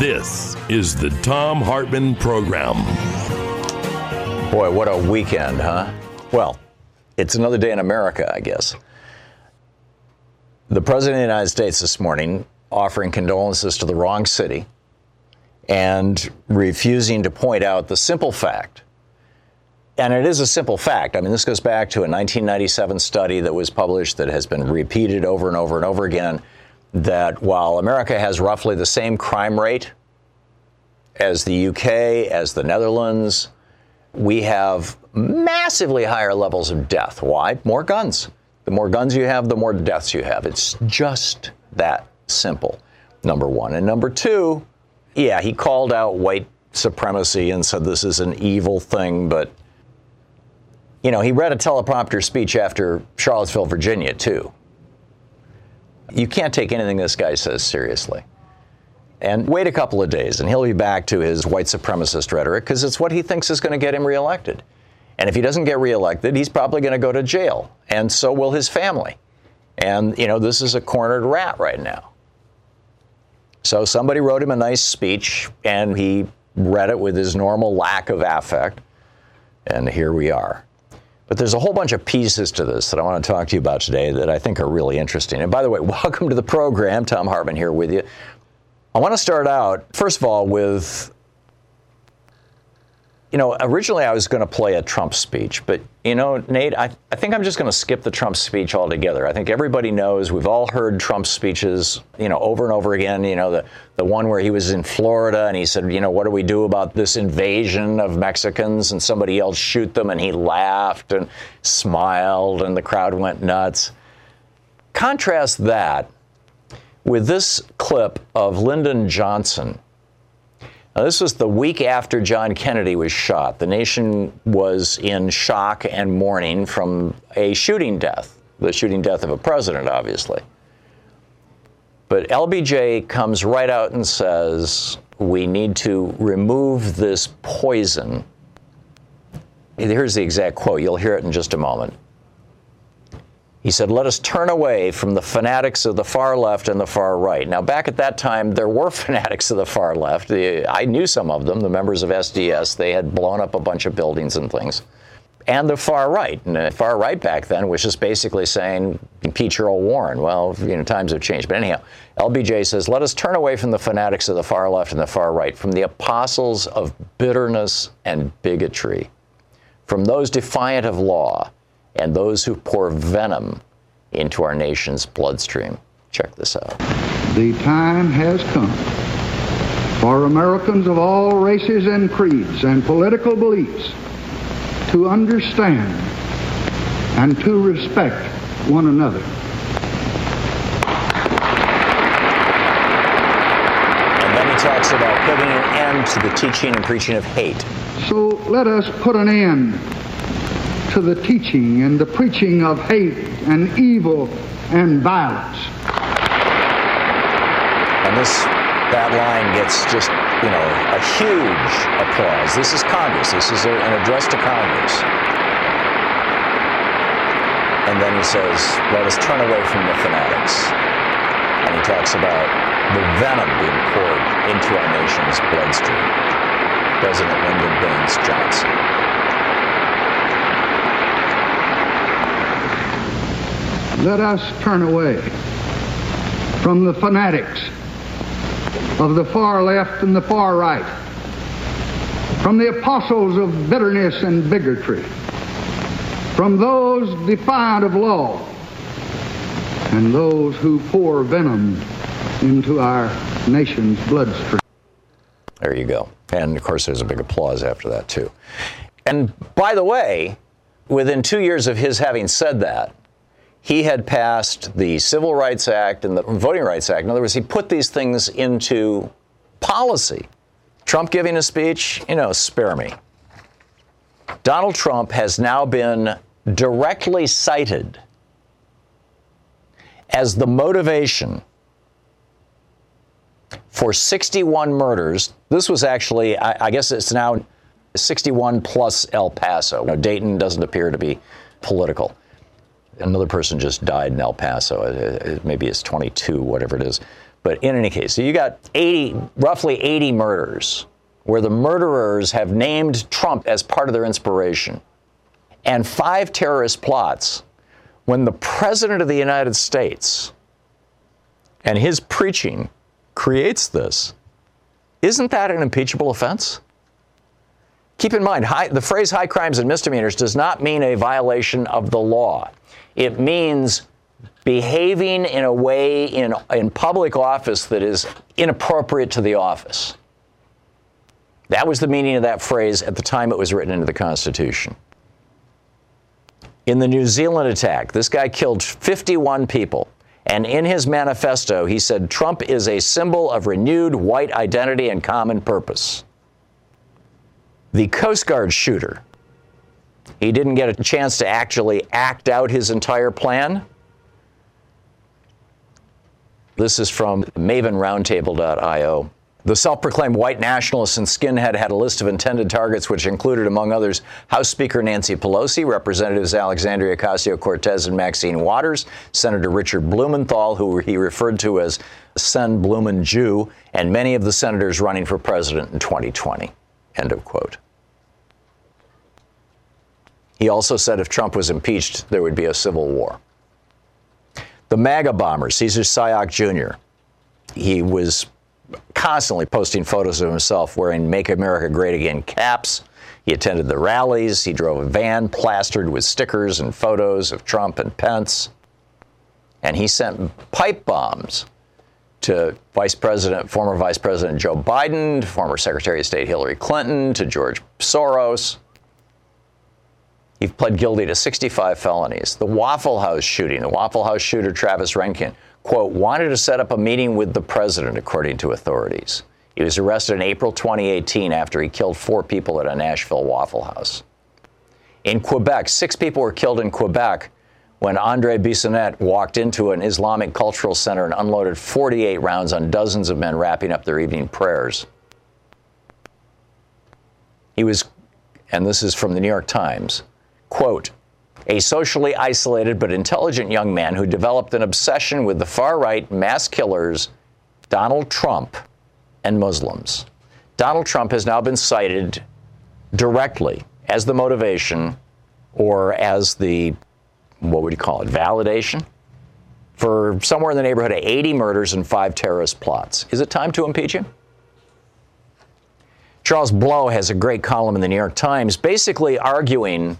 This is the Thom Hartmann Program. Boy, what a weekend, huh? Well, it's another day in America, I guess. The President of the United States this morning offering condolences to the wrong city and refusing to point out the simple fact. And it is a simple fact. I mean, this goes back to a 1997 study that was published that has been repeated over and over and over again that while America has roughly the same crime rate as the UK, as the Netherlands, we have massively higher levels of death. Why? More guns. The more guns you have, the more deaths you have. It's just that simple, number one. And number two, yeah, he called out white supremacy and said this is an evil thing, but, you know, he read a teleprompter speech after Charlottesville, Virginia, too. You can't take anything this guy says seriously. And wait a couple of days, and he'll be back to his white supremacist rhetoric because it's what he thinks is going to get him reelected. And if he doesn't get reelected, he's probably going to go to jail, and so will his family. And, you know, this is a cornered rat right now. So somebody wrote him a nice speech, and he read it with his normal lack of affect. And here we are. But there's a whole bunch of pieces to this that I want to talk to you about today that I think are really interesting. And by the way, welcome to the program. Thom Hartmann here with you. I want to start out, first of all, with you know, originally I was going to play a Trump speech, but you know, Nate, I, I think I'm just going to skip the Trump speech altogether. I think everybody knows we've all heard Trump speeches, you know, over and over again. You know, the the one where he was in Florida and he said, you know, what do we do about this invasion of Mexicans? And somebody else shoot them, and he laughed and smiled, and the crowd went nuts. Contrast that with this clip of Lyndon Johnson this was the week after John Kennedy was shot. The nation was in shock and mourning from a shooting death, the shooting death of a president, obviously. But LBJ comes right out and says, we need to remove this poison. Here's the exact quote. You'll hear it in just a moment. He said, Let us turn away from the fanatics of the far left and the far right. Now, back at that time, there were fanatics of the far left. I knew some of them, the members of SDS. They had blown up a bunch of buildings and things. And the far right. And the far right back then was just basically saying, impeach Earl Warren. Well, you know, times have changed. But anyhow, LBJ says, Let us turn away from the fanatics of the far left and the far right, from the apostles of bitterness and bigotry, from those defiant of law and those who pour venom into our nation's bloodstream. Check this out. The time has come for Americans of all races and creeds and political beliefs to understand and to respect one another. And then he talks about putting an end to the teaching and preaching of hate. So let us put an end to the teaching and the preaching of hate and evil and violence. And this that line gets just, you know, a huge applause. This is Congress. This is a, an address to Congress. And then he says, let us turn away from the fanatics. And he talks about the venom being poured into our nation's bloodstream. President Lyndon Baines Johnson. Let us turn away from the fanatics of the far left and the far right, from the apostles of bitterness and bigotry, from those defiant of law, and those who pour venom into our nation's bloodstream. There you go. And of course, there's a big applause after that, too. And by the way, within two years of his having said that, he had passed the Civil Rights Act and the Voting Rights Act. In other words, he put these things into policy. Trump giving a speech, you know, spare me. Donald Trump has now been directly cited as the motivation for 61 murders. This was actually, I, I, guess it's now 61 plus El Paso. Now, Dayton doesn't appear to be political. Another person just died in El Paso. Maybe it's 22, whatever it is. But in any case, so you got 80, roughly 80 murders where the murderers have named Trump as part of their inspiration, and five terrorist plots when the President of the United States and his preaching creates this, isn't that an impeachable offense? Keep in mind, high, the phrase high crimes and misdemeanors does not mean a violation of the law. It means behaving in a way in, in public office that is inappropriate to the office. That was the meaning of that phrase at the time it was written into the Constitution. In the New Zealand attack, this guy killed 51 people. And in his manifesto, he said Trump is a symbol of renewed white identity and common purpose. The Coast Guard shooter, he didn't get a chance to actually act out his entire plan. This is from mavenroundtable.io. The self proclaimed white nationalist and skinhead had a list of intended targets, which included, among others, House Speaker Nancy Pelosi, Representatives Alexandria Ocasio Cortez and Maxine Waters, Senator Richard Blumenthal, who he referred to as Sen Blumen Jew, and many of the senators running for president in 2020. End of quote. He also said if Trump was impeached, there would be a civil war. The MAGA bomber, Cesar Sayoc Jr., he was constantly posting photos of himself wearing Make America Great Again caps. He attended the rallies. He drove a van plastered with stickers and photos of Trump and Pence. And he sent pipe bombs to Vice President, former Vice President Joe Biden, former Secretary of State Hillary Clinton, to George Soros. He pled guilty to 65 felonies. The Waffle House shooting, the Waffle House shooter Travis Reinking quote, wanted to set up a meeting with the president, according to authorities. He was arrested in April 2018 after he killed four people at a Nashville Waffle House. In Quebec, six people were killed in Quebec when Andre Bissonnette walked into an Islamic cultural center and unloaded 48 rounds on dozens of men wrapping up their evening prayers. He was, and this is from the New York Times, quote, a socially isolated but intelligent young man who developed an obsession with the far right mass killers, Donald Trump, and Muslims. Donald Trump has now been cited directly as the motivation or as the, what would you call it, validation for somewhere in the neighborhood of 80 murders and five terrorist plots. Is it time to impeach him? Charles Blow has a great column in the New York Times basically arguing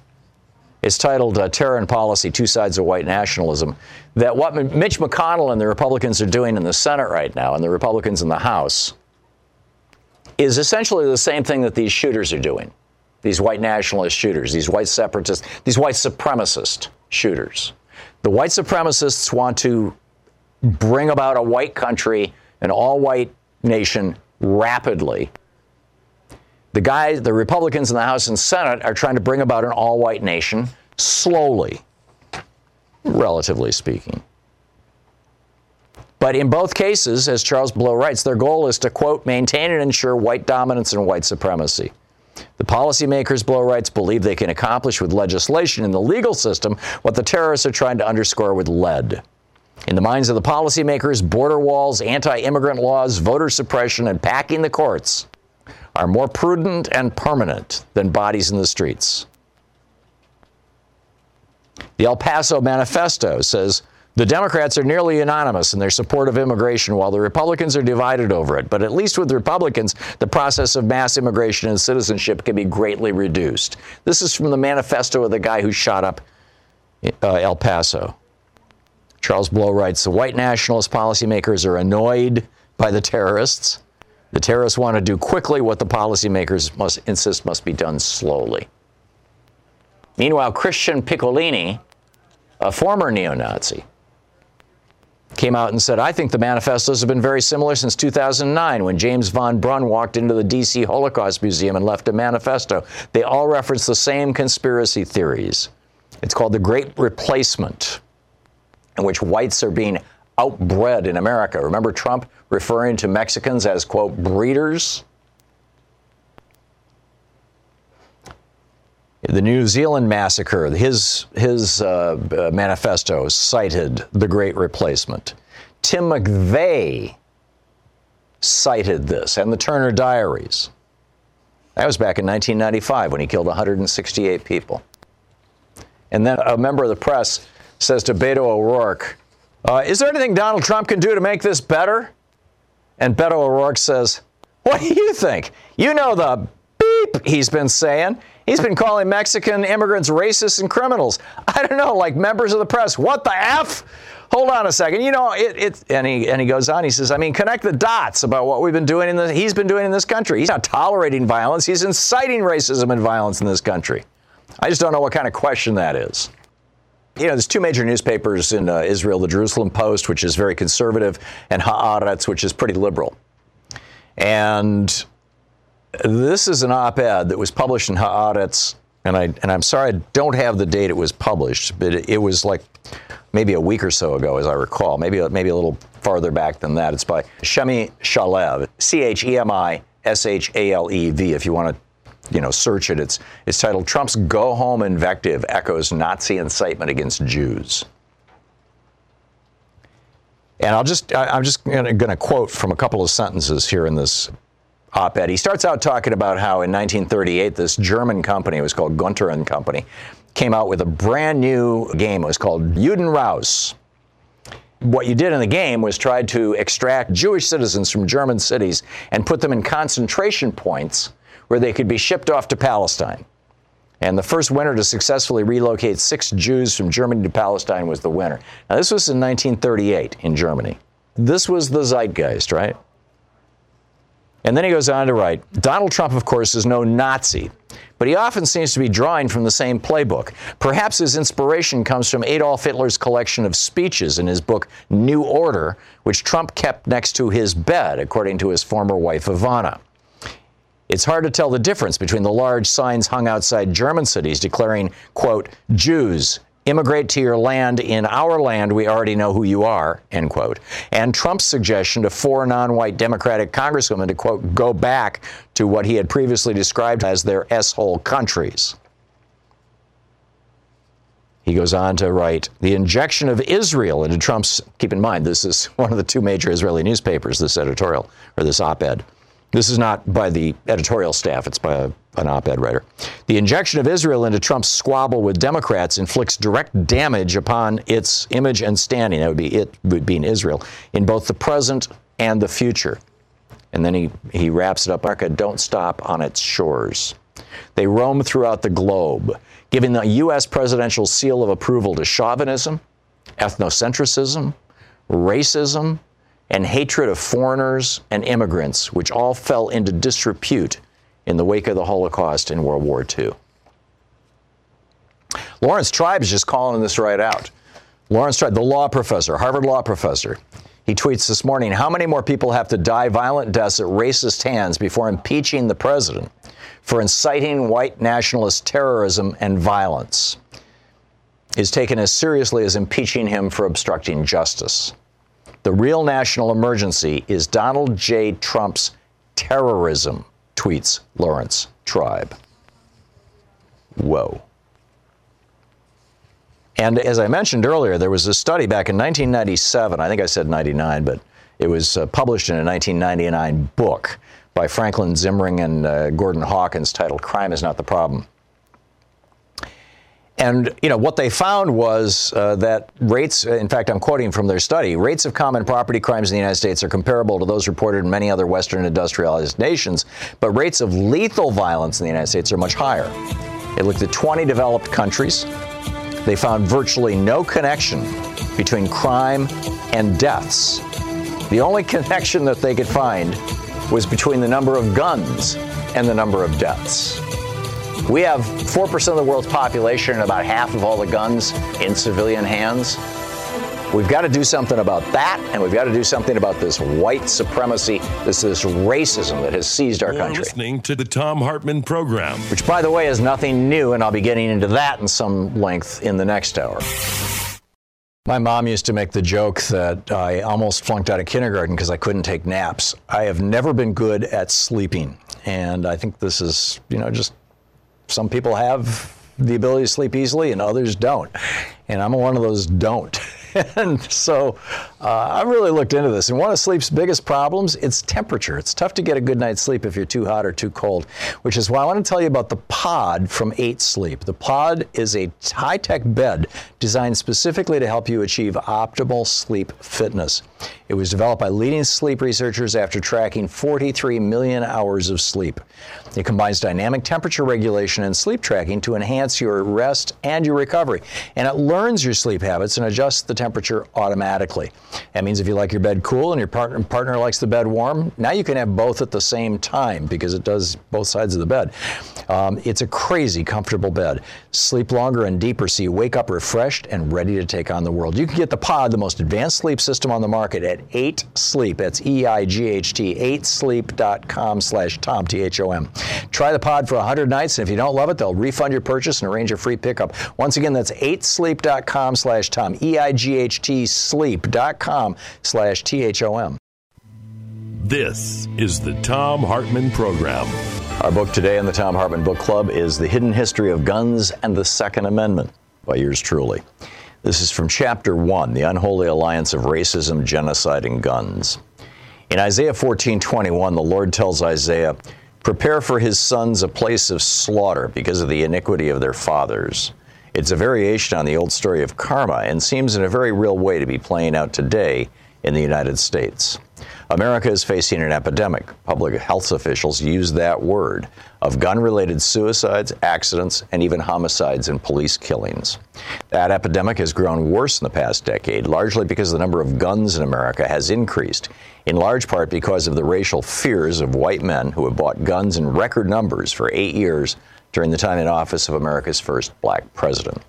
it's titled uh, Terror and Policy Two Sides of White Nationalism. That what Mitch McConnell and the Republicans are doing in the Senate right now, and the Republicans in the House, is essentially the same thing that these shooters are doing. These white nationalist shooters, these white separatists, these white supremacist shooters. The white supremacists want to bring about a white country, an all white nation rapidly the guys, the Republicans in the House and Senate, are trying to bring about an all white nation slowly, relatively speaking. But in both cases, as Charles Blow writes, their goal is to, quote, maintain and ensure white dominance and white supremacy. The policymakers, Blow writes, believe they can accomplish with legislation in the legal system what the terrorists are trying to underscore with lead. In the minds of the policymakers, border walls, anti immigrant laws, voter suppression, and packing the courts are more prudent and permanent than bodies in the streets. The El Paso Manifesto says The Democrats are nearly unanimous in their support of immigration, while the Republicans are divided over it. But at least with Republicans, the process of mass immigration and citizenship can be greatly reduced. This is from the manifesto of the guy who shot up uh, El Paso. Charles Blow writes The white nationalist policymakers are annoyed by the terrorists. The terrorists want to do quickly what the policymakers must insist must be done slowly. Meanwhile, Christian Picciolini, a former neo Nazi, came out and said, I think the manifestos have been very similar since 2009 when James von Brunn walked into the D.C. Holocaust Museum and left a manifesto. They all reference the same conspiracy theories. It's called the Great Replacement, in which whites are being outbred in America. Remember Trump referring to Mexicans as, quote, breeders? The New Zealand massacre, his, his uh, uh, manifesto cited the Great Replacement. Tim McVeigh cited this and the Turner Diaries. That was back in 1995 when he killed 168 people. And then a member of the press says to Beto O'Rourke, uh, Is there anything Donald Trump can do to make this better? And Beto O'Rourke says, What do you think? You know the beep he's been saying. He's been calling Mexican immigrants racists and criminals. I don't know, like members of the press. What the F? Hold on a second. You know, it, it and he and he goes on. He says, I mean, connect the dots about what we've been doing in the he's been doing in this country. He's not tolerating violence. He's inciting racism and violence in this country. I just don't know what kind of question that is. You know, there's two major newspapers in uh, Israel: the Jerusalem Post, which is very conservative, and Haaretz, which is pretty liberal. And this is an op-ed that was published in Haaretz, and I and I'm sorry I don't have the date it was published, but it, it was like maybe a week or so ago, as I recall, maybe maybe a little farther back than that. It's by Chemi Shalev, C H E M I S H A L E V. If you want to you know, search it. It's, it's titled Trump's Go Home Invective Echoes Nazi Incitement Against Jews. And I'll just, I, am just going to quote from a couple of sentences here in this op ed. He starts out talking about how in 1938, this German company, it was called Gunter and Company, came out with a brand new game. It was called Juden Raus. What you did in the game was try to extract Jewish citizens from German cities and put them in concentration points where they could be shipped off to Palestine. And the first winner to successfully relocate six Jews from Germany to Palestine was the winner. Now, this was in 1938 in Germany. This was the zeitgeist, right? And then he goes on to write Donald Trump, of course, is no Nazi, but he often seems to be drawing from the same playbook. Perhaps his inspiration comes from Adolf Hitler's collection of speeches in his book New Order, which Trump kept next to his bed, according to his former wife Ivana. It's hard to tell the difference between the large signs hung outside German cities declaring, quote, Jews, immigrate to your land. In our land, we already know who you are, end quote. And Trump's suggestion to four non white Democratic congresswomen to, quote, go back to what he had previously described as their S hole countries. He goes on to write the injection of Israel into Trump's, keep in mind, this is one of the two major Israeli newspapers, this editorial, or this op ed. This is not by the editorial staff, it's by a, an op ed writer. The injection of Israel into Trump's squabble with Democrats inflicts direct damage upon its image and standing. That would be it, would be in Israel, in both the present and the future. And then he, he wraps it up America, don't stop on its shores. They roam throughout the globe, giving the U.S. presidential seal of approval to chauvinism, ethnocentrism, racism, and hatred of foreigners and immigrants, which all fell into disrepute in the wake of the Holocaust in World War II. Lawrence Tribe is just calling this right out. Lawrence Tribe, the law professor, Harvard law professor, he tweets this morning How many more people have to die violent deaths at racist hands before impeaching the president for inciting white nationalist terrorism and violence? Is taken as seriously as impeaching him for obstructing justice. The real national emergency is Donald J. Trump's terrorism, tweets Lawrence Tribe. Whoa. And as I mentioned earlier, there was a study back in 1997. I think I said 99, but it was uh, published in a 1999 book by Franklin Zimring and uh, Gordon Hawkins titled Crime is Not the Problem. And you know what they found was uh, that rates. In fact, I'm quoting from their study: rates of common property crimes in the United States are comparable to those reported in many other Western industrialized nations, but rates of lethal violence in the United States are much higher. It looked at 20 developed countries. They found virtually no connection between crime and deaths. The only connection that they could find was between the number of guns and the number of deaths. We have 4% of the world's population and about half of all the guns in civilian hands. We've got to do something about that, and we've got to do something about this white supremacy, this, this racism that has seized our You're country. listening to the Thom Hartmann program. Which, by the way, is nothing new, and I'll be getting into that in some length in the next hour. My mom used to make the joke that I almost flunked out of kindergarten because I couldn't take naps. I have never been good at sleeping, and I think this is, you know, just some people have the ability to sleep easily and others don't. And I'm one of those don't. and so uh, I really looked into this. And one of sleep's biggest problems, it's temperature. It's tough to get a good night's sleep if you're too hot or too cold, which is why I want to tell you about the Pod from 8 Sleep. The Pod is a high-tech bed designed specifically to help you achieve optimal sleep fitness. It was developed by leading sleep researchers after tracking 43 million hours of sleep. It combines dynamic temperature regulation and sleep tracking to enhance your rest and your recovery. And it learns your sleep habits and adjusts the temperature automatically. That means if you like your bed cool and your partner, partner likes the bed warm, now you can have both at the same time because it does both sides of the bed. Um, it's a crazy comfortable bed. Sleep longer and deeper so you wake up refreshed and ready to take on the world. You can get the Pod, the most advanced sleep system on the market, at 8 Sleep. That's E I G H T, 8sleep.com slash Tom, T H O M. Try the Pod for 100 nights, and if you don't love it, they'll refund your purchase and arrange a free pickup. Once again, that's 8sleep.com slash Tom, E I G H T sleep.com slash T H O M. This is the Thom Hartmann program. Our book today in the Thom Hartmann Book Club is The Hidden History of Guns and the Second Amendment by yours truly. This is from Chapter 1 The Unholy Alliance of Racism, Genocide, and Guns. In Isaiah 14:21, the Lord tells Isaiah, "Prepare for his sons a place of slaughter because of the iniquity of their fathers." It's a variation on the old story of karma and seems in a very real way to be playing out today in the United States. America is facing an epidemic. Public health officials use that word of gun related suicides, accidents, and even homicides and police killings. That epidemic has grown worse in the past decade, largely because the number of guns in America has increased, in large part because of the racial fears of white men who have bought guns in record numbers for eight years during the time in office of America's first black president.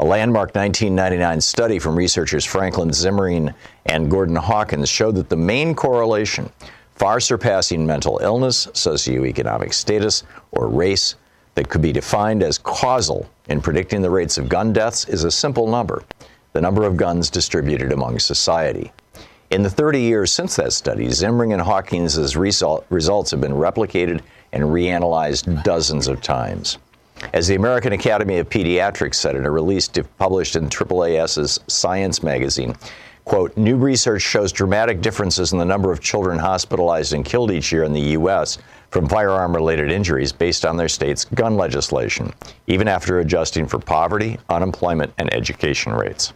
A landmark 1999 study from researchers Franklin Zimring and Gordon Hawkins showed that the main correlation, far surpassing mental illness, socioeconomic status, or race, that could be defined as causal in predicting the rates of gun deaths is a simple number the number of guns distributed among society. In the 30 years since that study, Zimring and Hawkins' result, results have been replicated and reanalyzed dozens of times. As the American Academy of Pediatrics said in a release published in AAAS's Science magazine, quote, new research shows dramatic differences in the number of children hospitalized and killed each year in the U.S. from firearm related injuries based on their state's gun legislation, even after adjusting for poverty, unemployment, and education rates.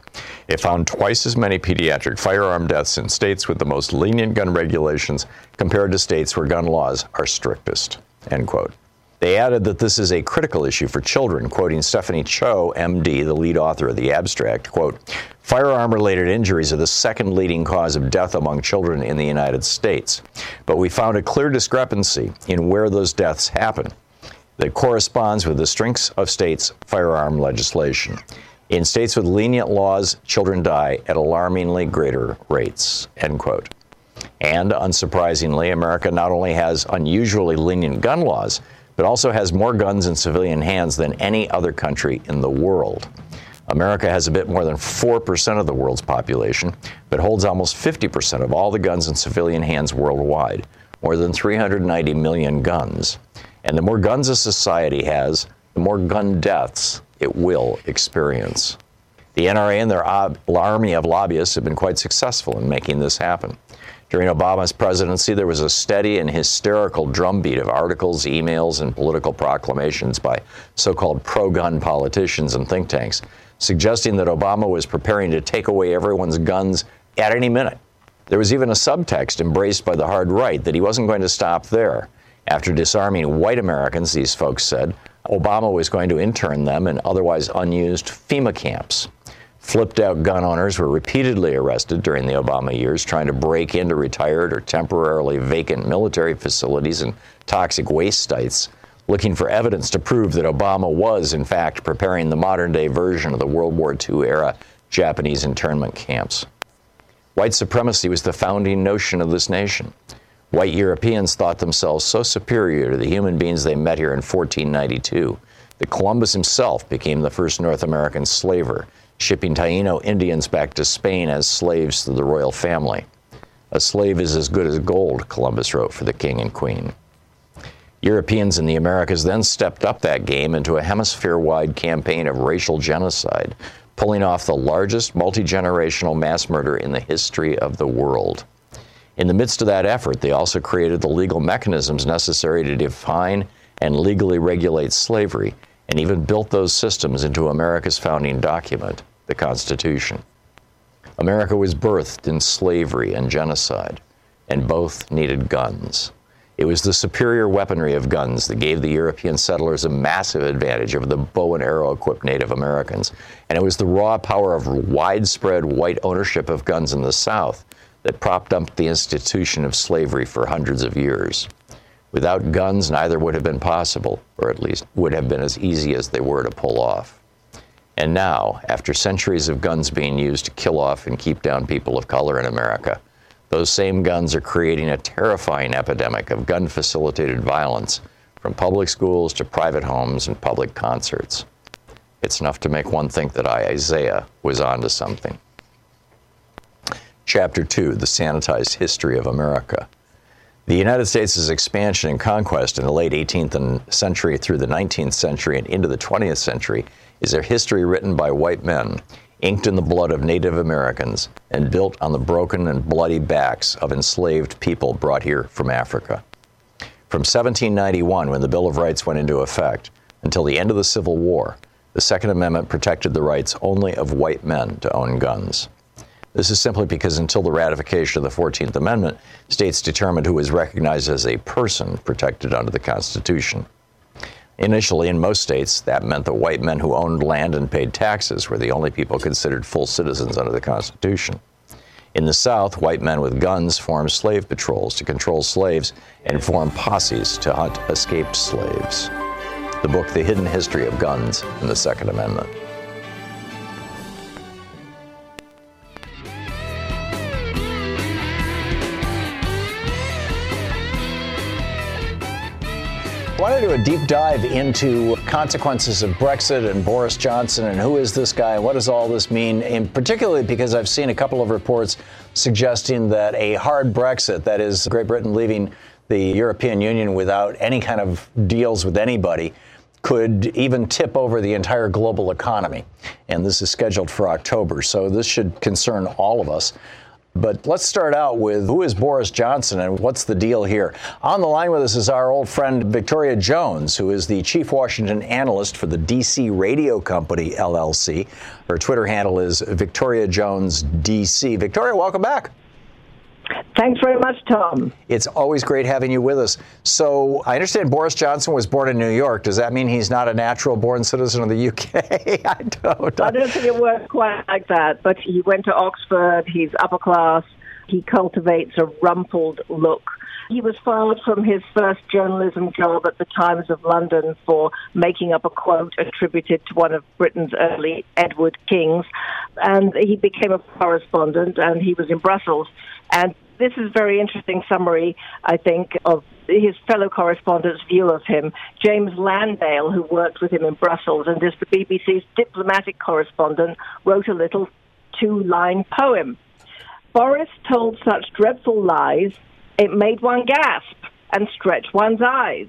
It found twice as many pediatric firearm deaths in states with the most lenient gun regulations compared to states where gun laws are strictest, end quote. They added that this is a critical issue for children, quoting Stephanie Chao, MD, the lead author of the abstract, quote, firearm-related injuries are the second leading cause of death among children in the United States. But we found a clear discrepancy in where those deaths happen that corresponds with the strengths of states' firearm legislation. In states with lenient laws, children die at alarmingly greater rates, end quote. And unsurprisingly, America not only has unusually lenient gun laws, but also has more guns in civilian hands than any other country in the world. America has a bit more than 4% of the world's population, but holds almost 50% of all the guns in civilian hands worldwide, more than 390 million guns. And the more guns a society has, the more gun deaths it will experience. The NRA and their army of lobbyists have been quite successful in making this happen. During Obama's presidency, there was a steady and hysterical drumbeat of articles, emails, and political proclamations by so called pro gun politicians and think tanks, suggesting that Obama was preparing to take away everyone's guns at any minute. There was even a subtext embraced by the hard right that he wasn't going to stop there. After disarming white Americans, these folks said, Obama was going to intern them in otherwise unused FEMA camps. Flipped out gun owners were repeatedly arrested during the Obama years trying to break into retired or temporarily vacant military facilities and toxic waste sites, looking for evidence to prove that Obama was, in fact, preparing the modern day version of the World War II era Japanese internment camps. White supremacy was the founding notion of this nation. White Europeans thought themselves so superior to the human beings they met here in 1492 that Columbus himself became the first North American slaver shipping Taino Indians back to Spain as slaves to the royal family. A slave is as good as gold, Columbus wrote for the king and queen. Europeans in the Americas then stepped up that game into a hemisphere wide campaign of racial genocide, pulling off the largest multi generational mass murder in the history of the world. In the midst of that effort, they also created the legal mechanisms necessary to define and legally regulate slavery and even built those systems into America's founding document, the Constitution. America was birthed in slavery and genocide, and both needed guns. It was the superior weaponry of guns that gave the European settlers a massive advantage over the bow and arrow equipped Native Americans. And it was the raw power of widespread white ownership of guns in the South that propped up the institution of slavery for hundreds of years. Without guns, neither would have been possible, or at least would have been as easy as they were to pull off. And now, after centuries of guns being used to kill off and keep down people of color in America, those same guns are creating a terrifying epidemic of gun facilitated violence from public schools to private homes and public concerts. It's enough to make one think that Isaiah, was onto something. Chapter 2 The Sanitized History of America. The United States' expansion and conquest in the late 18th century through the 19th century and into the 20th century is a history written by white men, inked in the blood of Native Americans, and built on the broken and bloody backs of enslaved people brought here from Africa. From 1791, when the Bill of Rights went into effect, until the end of the Civil War, the Second Amendment protected the rights only of white men to own guns. This is simply because until the ratification of the 14th Amendment, states determined who was recognized as a person protected under the Constitution. Initially, in most states, that meant that white men who owned land and paid taxes were the only people considered full citizens under the Constitution. In the South, white men with guns formed slave patrols to control slaves and formed posses to hunt escaped slaves. The book, The Hidden History of Guns and the Second Amendment. I want to do a deep dive into consequences of Brexit and Boris Johnson and who is this guy and what does all this mean, and particularly because I've seen a couple of reports suggesting that a hard Brexit, that is Great Britain leaving the European Union without any kind of deals with anybody, could even tip over the entire global economy. And this is scheduled for October, so this should concern all of us. But let's start out with who is Boris Johnson and what's the deal here? On the line with us is our old friend Victoria Jones, who is the chief Washington analyst for the DC Radio Company LLC. Her Twitter handle is Victoria Jones DC. Victoria, welcome back. Thanks very much, Tom. It's always great having you with us. So, I understand Boris Johnson was born in New York. Does that mean he's not a natural born citizen of the UK? I don't. I don't think it works quite like that, but he went to Oxford, he's upper class, he cultivates a rumpled look. He was fired from his first journalism job at the Times of London for making up a quote attributed to one of Britain's early Edward Kings. And he became a correspondent and he was in Brussels. And this is a very interesting summary, I think, of his fellow correspondent's view of him. James Landale, who worked with him in Brussels and is the BBC's diplomatic correspondent, wrote a little two line poem. Boris told such dreadful lies, it made one gasp and stretch one's eyes.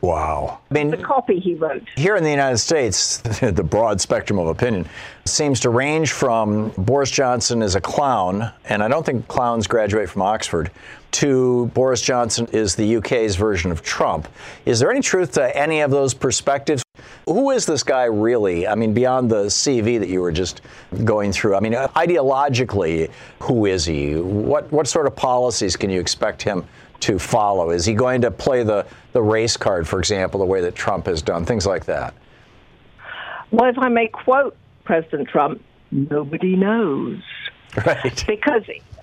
Wow. I mean, the copy he wrote. Here in the United States, the broad spectrum of opinion seems to range from Boris Johnson is a clown, and I don't think clowns graduate from Oxford, to Boris Johnson is the UK's version of Trump. Is there any truth to any of those perspectives? Who is this guy really? I mean, beyond the CV that you were just going through, I mean, ideologically, who is he? What, what sort of policies can you expect him to follow? Is he going to play the, the race card, for example, the way that Trump has done, things like that? Well, if I may quote President Trump, nobody knows. Right. Because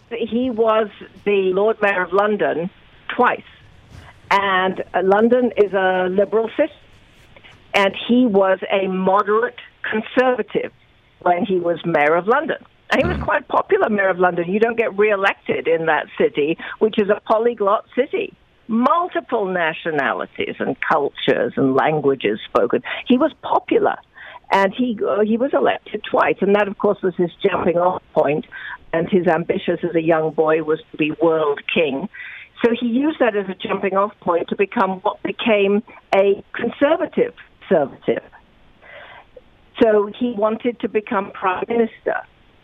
he was the Lord Mayor of London twice. And uh, London is a liberal city. And he was a moderate conservative when he was Mayor of London. And he was hmm. quite popular Mayor of London. You don't get reelected in that city, which is a polyglot city. Multiple nationalities and cultures and languages spoken. He was popular and he uh, he was elected twice, and that, of course, was his jumping off point. And his ambition as a young boy was to be world king. So he used that as a jumping off point to become what became a conservative conservative. So he wanted to become prime minister.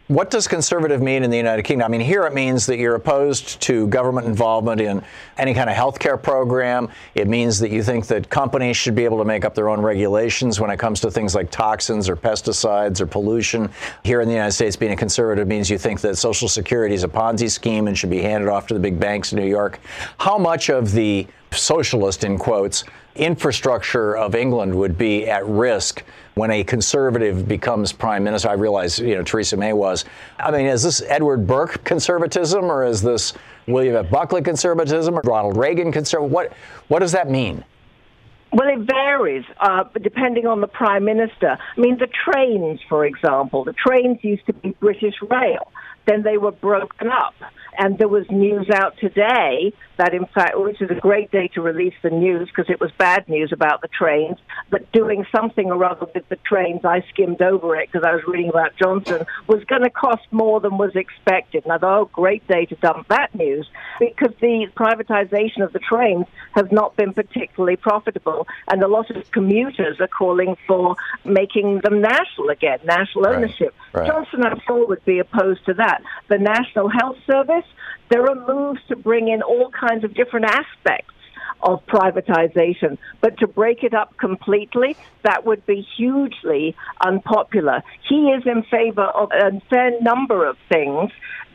What does conservative mean in the United Kingdom? I mean, here it means that you're opposed to government involvement in any kind of health care program. It means that you think that companies should be able to make up their own regulations when it comes to things like toxins or pesticides or pollution. Here in the United States, being a conservative means you think that Social Security is a Ponzi scheme and should be handed off to the big banks in New York. How much of the socialist, in quotes, infrastructure of England would be at risk when a conservative becomes prime minister. I realize, you know, Theresa May was. I mean, is this Edward Burke conservatism or is this William F. Buckley conservatism or Ronald Reagan conservatism? What, what does that mean? Well, it varies uh, depending on the prime minister. I mean, the trains, for example, the trains used to be British Rail. Then they were broken up. And there was news out today that, in fact, which is a great day to release the news because it was bad news about the trains, but doing something or other with the trains, I skimmed over it because I was reading about Johnson, was going to cost more than was expected. And I thought, oh, great day to dump that news because the privatization of the trains has not been particularly profitable. And a lot of commuters are calling for making them national again, national ownership. Right. Right. Johnson, I'm sure, would be opposed to that. The National Health Service, there are moves to bring in all kinds of different aspects of privatization. But to break it up completely, that would be hugely unpopular. He is in favor of a fair number of things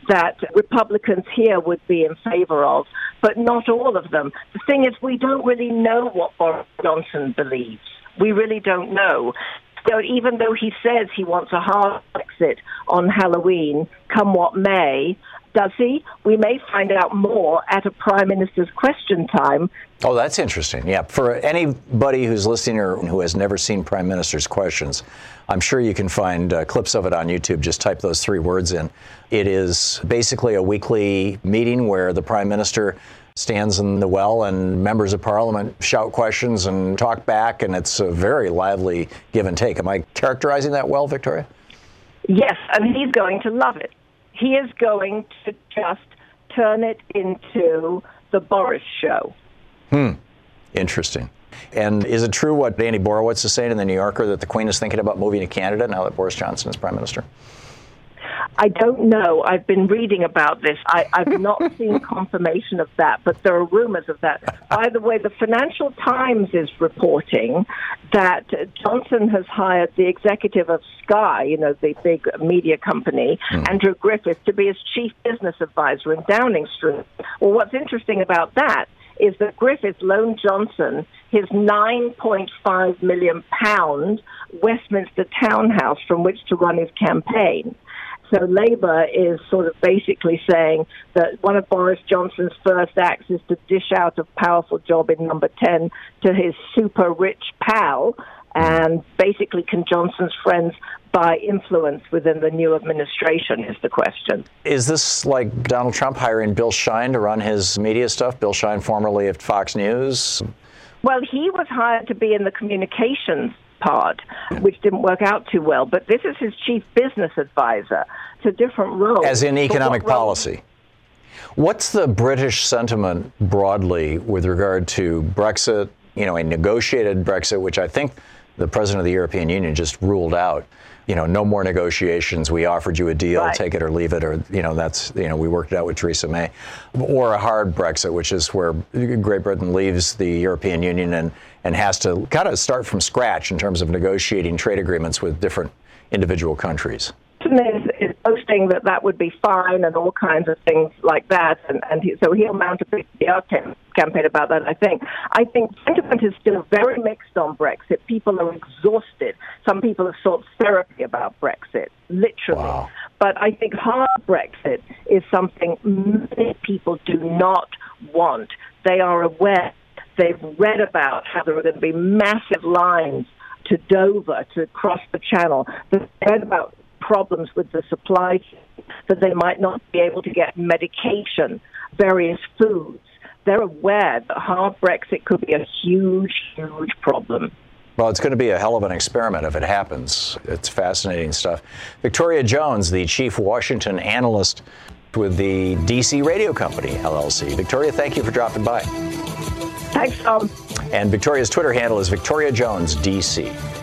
that Republicans here would be in favor of, but not all of them. The thing is, we don't really know what Boris Johnson believes. We really don't know. So even though he says he wants a hard exit on Halloween, come what may, does he? We may find out more at a prime minister's question time. Oh, that's interesting. Yeah. For anybody who's listening or who has never seen prime minister's questions, I'm sure you can find uh, clips of it on YouTube. Just type those three words in. It is basically a weekly meeting where the prime minister stands in the well and members of parliament shout questions and talk back, and it's a very lively give and take. Am I characterizing that well, Victoria? Yes, and he's going to love it he is going to just turn it into the Boris show. Hmm. Interesting. And is it true what Andy Borowitz is saying in the New Yorker that the Queen is thinking about moving to Canada now that Boris Johnson is Prime Minister? I don't know. I've been reading about this. I, have not seen confirmation of that, but there are rumors of that. By the way, the Financial Times is reporting that Johnson has hired the executive of Sky, you know, the big media company, mm. Andrew Griffith, to be his chief business advisor in Downing Street. Well, what's interesting about that is that Griffith loaned Johnson his 9.5 million pound Westminster townhouse from which to run his campaign. So Labour is sort of basically saying that one of Boris Johnson's first acts is to dish out a powerful job in number 10 to his super rich pal and basically can Johnson's friends buy influence within the new administration is the question. Is this like Donald Trump hiring Bill Shine to run his media stuff? Bill Shine, formerly of Fox News? Well, he was hired to be in the communications part, which didn't work out too well. But this is his chief business advisor. It's a different role. As in economic policy. What's the British sentiment broadly with regard to Brexit, you know, a negotiated Brexit, which I think the president of the European Union just ruled out. You know, no more negotiations. We offered you a deal, Right. take it or leave it, or you know, that's you know, we worked it out with Theresa May, or a hard Brexit, which is where Great Britain leaves the European Union and and has to kind of start from scratch in terms of negotiating trade agreements with different individual countries. Johnson is, is boasting that that would be fine and all kinds of things like that, and, and he, so he'll mount a big PR campaign about that. I think. I think sentiment is still very mixed on Brexit. People are exhausted. Some people have sought therapy about Brexit, literally. Wow. But I think hard Brexit is something many people do not want. They are aware. They've read about how there are going to be massive lines to Dover to cross the channel. They've read about problems with the supply chain, that they might not be able to get medication, various foods. They're aware that hard Brexit could be a huge, huge problem. Well, it's going to be a hell of an experiment if it happens. It's fascinating stuff. Victoria Jones, the chief Washington analyst with the DC Radio Company, LLC. Victoria, thank you for dropping by. Thanks, Thom. And Victoria's Twitter handle is Victoria Jones DC.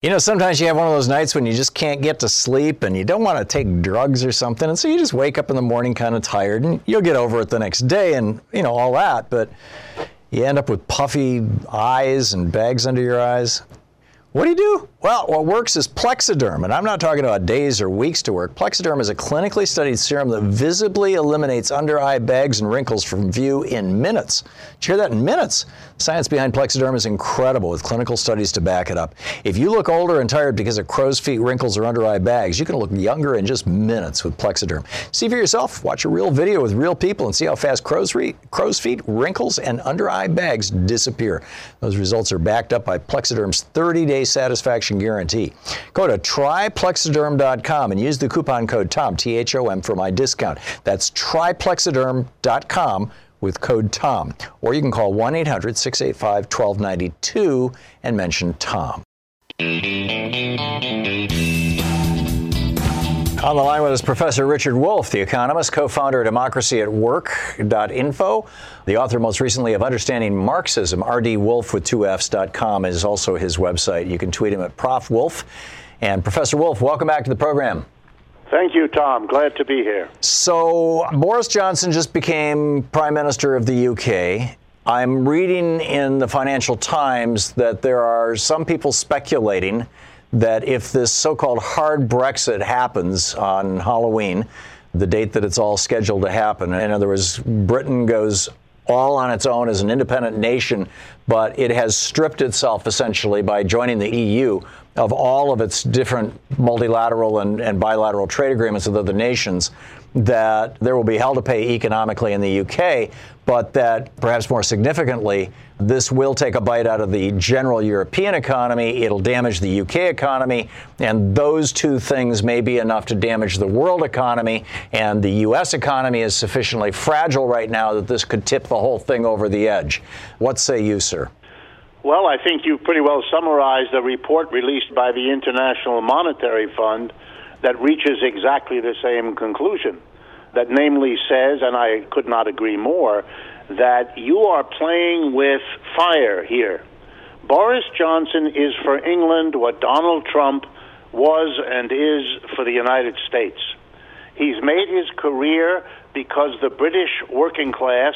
You know, sometimes you have one of those nights when you just can't get to sleep and you don't want to take drugs or something. And so you just wake up in the morning kind of tired and you'll get over it the next day and, you know, all that. But you end up with puffy eyes and bags under your eyes. What do you do? Well, what works is Plexiderm, and I'm not talking about days or weeks to work. Plexiderm is a clinically studied serum that visibly eliminates under eye bags and wrinkles from view in minutes. Did you hear that? In minutes. Science behind Plexiderm is incredible with clinical studies to back it up. If you look older and tired because of crow's feet, wrinkles, or under eye bags, you can look younger in just minutes with Plexiderm. See for yourself. Watch a real video with real people and see how fast crow's, re- crow's feet, wrinkles, and under eye bags disappear. Those results are backed up by Plexiderm's 30 day satisfaction guarantee. Go to tryplexiderm.com and use the coupon code TOM, T H O M, for my discount. That's tryplexiderm.com with code TOM. Or you can call 1 800 685 1292 and mention TOM. On the line with us, Professor Richard Wolff, the economist, co-founder of Democracy at Work.info, the author most recently of Understanding Marxism, rdwolff with two F's.com is also his website. You can tweet him at Prof. Wolff. And Professor Wolff, welcome back to the program. Thank you, Thom. Glad to be here. So, Boris Johnson just became Prime Minister of the UK. I'm reading in the Financial Times that there are some people speculating that if this so called hard Brexit happens on Halloween, the date that it's all scheduled to happen, in other words, Britain goes all on its own as an independent nation, but it has stripped itself essentially by joining the EU of all of its different multilateral and, and bilateral trade agreements with other nations, that there will be hell to pay economically in the UK, but that perhaps more significantly, this will take a bite out of the general European economy. It'll damage the UK economy. And those two things may be enough to damage the world economy. And the US economy is sufficiently fragile right now that this could tip the whole thing over the edge. What say you, sir? Well, I think you pretty well summarized the report released by the International Monetary Fund that reaches exactly the same conclusion. That namely says, and I could not agree more, that you are playing with fire here. Boris Johnson is for England what Donald Trump was and is for the United States. He's made his career because the British working class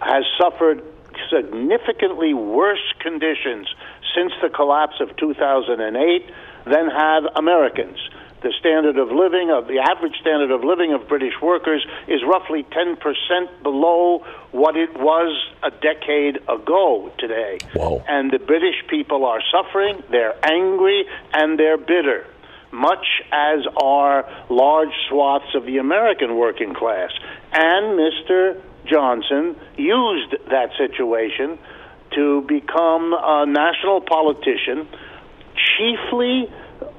has suffered significantly worse conditions since the collapse of 2008 than have Americans. The standard of living of the average standard of living of British workers is roughly 10% below what it was a decade ago today. Whoa. And the British people are suffering, they're angry, and they're bitter much as are large swaths of the American working class. And Mr. Johnson used that situation to become a national politician, chiefly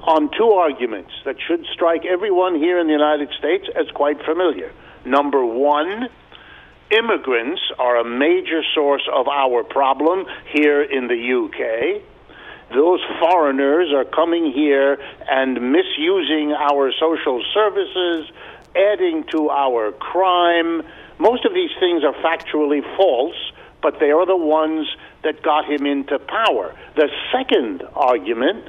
on two arguments that should strike everyone here in the United States as quite familiar. Number one, immigrants are a major source of our problem here in the UK those foreigners are coming here and misusing our social services, adding to our crime. Most of these things are factually false, but they are the ones that got him into power. The second argument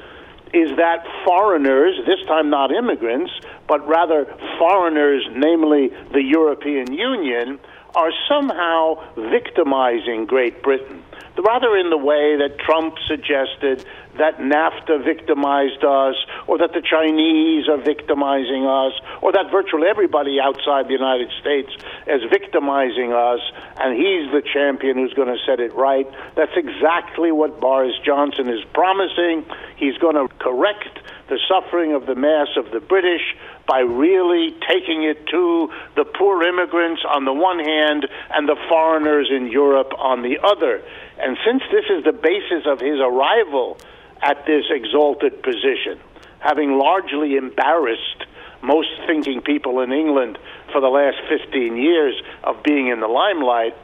is that foreigners, this time not immigrants, but rather foreigners, namely the European Union, are somehow victimizing Great Britain. Rather in the way that Trump suggested that NAFTA victimized us, or that the Chinese are victimizing us, or that virtually everybody outside the United States is victimizing us, and he's the champion who's going to set it right. That's exactly what Boris Johnson is promising. He's going to correct the suffering of the mass of the British by really taking it to the poor immigrants on the one hand and the foreigners in Europe on the other. And since this is the basis of his arrival at this exalted position, having largely embarrassed most thinking people in England for the last 15 years of being in the limelight,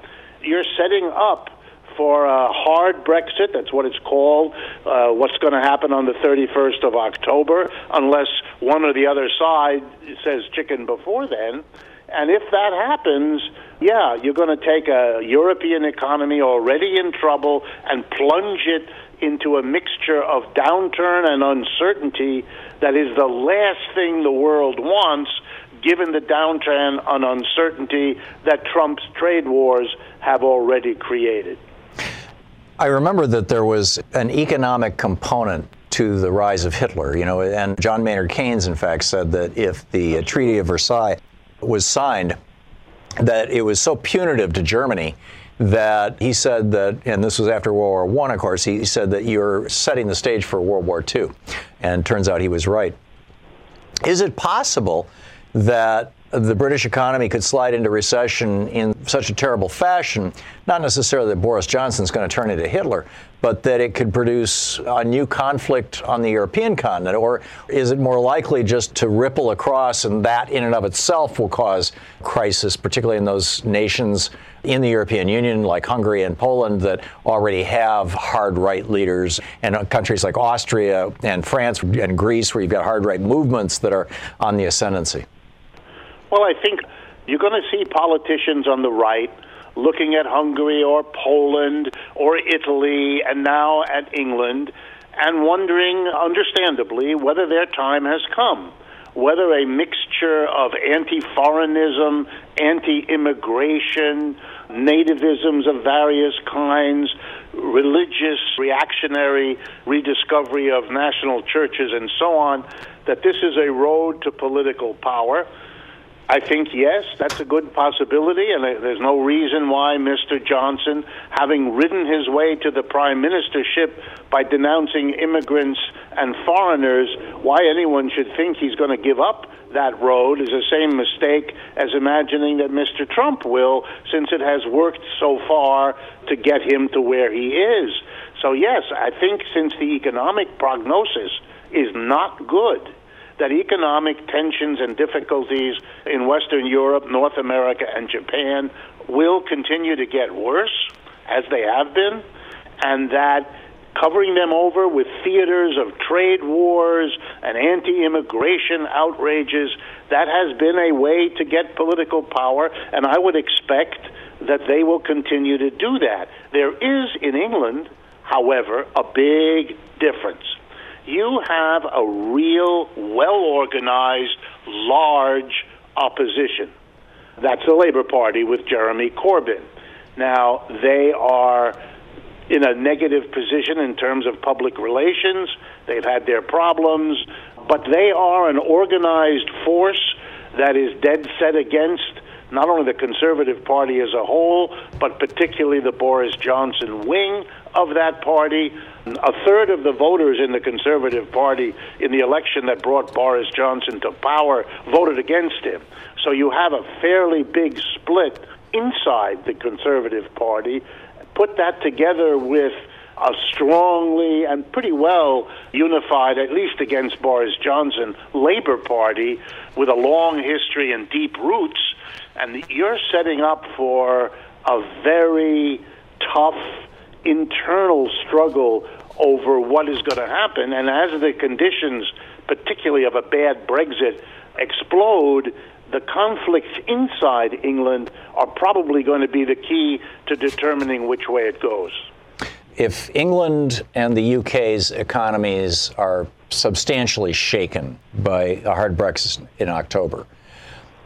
you're setting up for a hard Brexit. That's what it's called. Uh, what's going to happen on the 31st of October, unless one or the other side says chicken before then. And if that happens, yeah, you're going to take a European economy already in trouble and plunge it into a mixture of downturn and uncertainty that is the last thing the world wants, given the downturn and uncertainty that Trump's trade wars have already created. I remember that there was an economic component to the rise of Hitler, you know, and John Maynard Keynes, in fact, said that if the Treaty of Versailles was signed, that it was so punitive to Germany that he said that, and this was after World War One, of course, he said that you're setting the stage for World War Two, and turns out he was right. Is it possible that the British economy could slide into recession in such a terrible fashion, not necessarily that Boris Johnson is going to turn into Hitler, but that it could produce a new conflict on the European continent? Or is it more likely just to ripple across and that in and of itself will cause crisis, particularly in those nations in the European Union like Hungary and Poland that already have hard right leaders, and uh, countries like Austria and France and Greece where you've got hard right movements that are on the ascendancy? Well, I think you're going to see politicians on the right looking at Hungary or Poland or Italy and now at England and wondering, understandably, whether their time has come. Whether a mixture of anti foreignism, anti immigration, nativisms of various kinds, religious, reactionary rediscovery of national churches, and so on, that this is a road to political power. I think yes, that's a good possibility, and there's no reason why Mr. Johnson, having ridden his way to the prime ministership by denouncing immigrants and foreigners, why anyone should think he's going to give up that road is the same mistake as imagining that Mr. Trump will, since it has worked so far to get him to where he is. So, yes, I think since the economic prognosis is not good, that economic tensions and difficulties in Western Europe, North America, and Japan will continue to get worse, as they have been, and that covering them over with theaters of trade wars and anti immigration outrages, that has been a way to get political power, and I would expect that they will continue to do that. There is in England, however, a big difference you have a real, well organized, large opposition. That's the Labor Party with Jeremy Corbyn. Now, they are in a negative position in terms of public relations. They've had their problems, but they are an organized force that is dead set against not only the Conservative Party as a whole, but particularly the Boris Johnson wing of that party. A third of the voters in the Conservative Party in the election that brought Boris Johnson to power voted against him. So you have a fairly big split inside the Conservative Party. Put that together with a strongly and pretty well unified, at least against Boris Johnson, Labor Party with a long history and deep roots. And you're setting up for a very tough internal struggle over what is going to happen. And as the conditions, particularly of a bad Brexit, explode, the conflicts inside England are probably going to be the key to determining which way it goes. If England and the UK's economies are substantially shaken by a hard Brexit in October,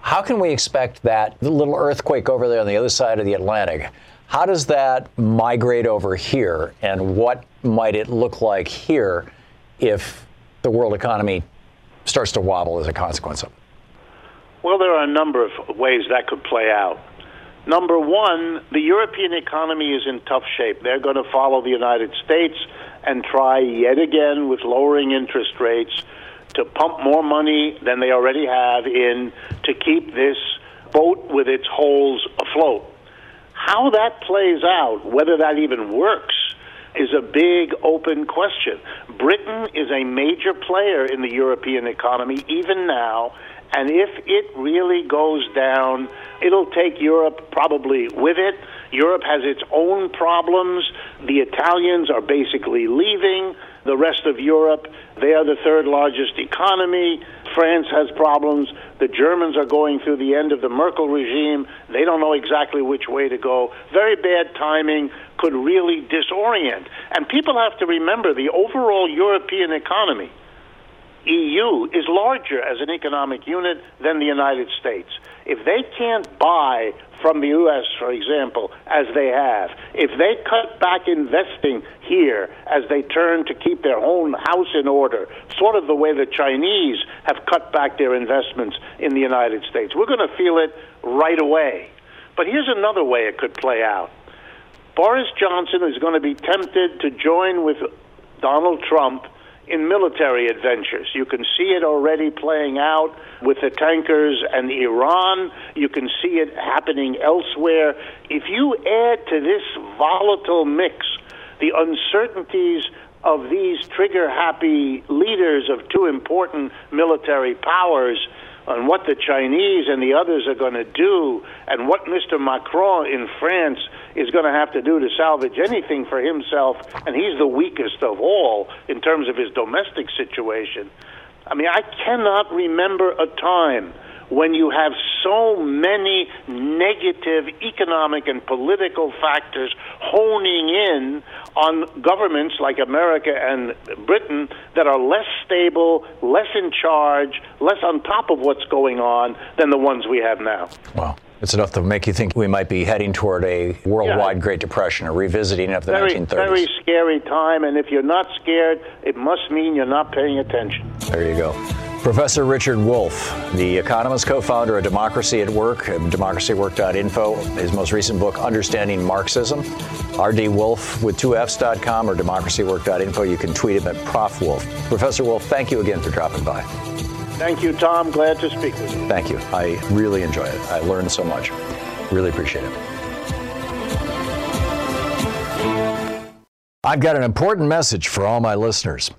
how can we expect that little earthquake over there on the other side of the Atlantic? How does that migrate over here, and what might it look like here if the world economy starts to wobble as a consequence of it? Well, there are a number of ways that could play out. Number one, the European economy is in tough shape. They're going to follow the United States and try yet again with lowering interest rates to pump more money than they already have in to keep this boat with its holes afloat. How that plays out, whether that even works, is a big open question. Britain is a major player in the European economy even now, and if it really goes down, it'll take Europe probably with it. Europe has its own problems. The Italians are basically leaving. The rest of Europe, they are the third largest economy. France has problems. The Germans are going through the end of the Merkel regime. They don't know exactly which way to go. Very bad timing could really disorient. And people have to remember the overall European economy EU is larger as an economic unit than the United States. If they can't buy from the U.S., for example, as they have, if they cut back investing here as they turn to keep their own house in order, sort of the way the Chinese have cut back their investments in the United States, we're going to feel it right away. But here's another way it could play out. Boris Johnson is going to be tempted to join with Donald Trump in military adventures. You can see it already playing out with the tankers and Iran. You can see it happening elsewhere. If you add to this volatile mix the uncertainties of these trigger happy leaders of two important military powers, on what the Chinese and the others are going to do, and what Mr. Macron in France is going to have to do to salvage anything for himself, and he's the weakest of all in terms of his domestic situation. I mean, I cannot remember a time when you have so many negative economic and political factors honing in on governments like America and Britain that are less stable, less in charge, less on top of what's going on than the ones we have now. Wow. It's enough to make you think we might be heading toward a worldwide yeah. Great Depression, a revisiting of the very, 1930s. Very scary time, and if you're not scared, it must mean you're not paying attention. There you go. Professor Richard Wolff, the Economist co founder of Democracy at Work, democracywork.info, his most recent book, Understanding Marxism, rdwolff with two Fs.com or democracywork.info. You can tweet him at Prof. Wolff. Professor Wolff, thank you again for dropping by. Thank you, Thom. Glad to speak with you. Thank you. I really enjoy it. I learned so much. Really appreciate it. I've got an important message for all my listeners.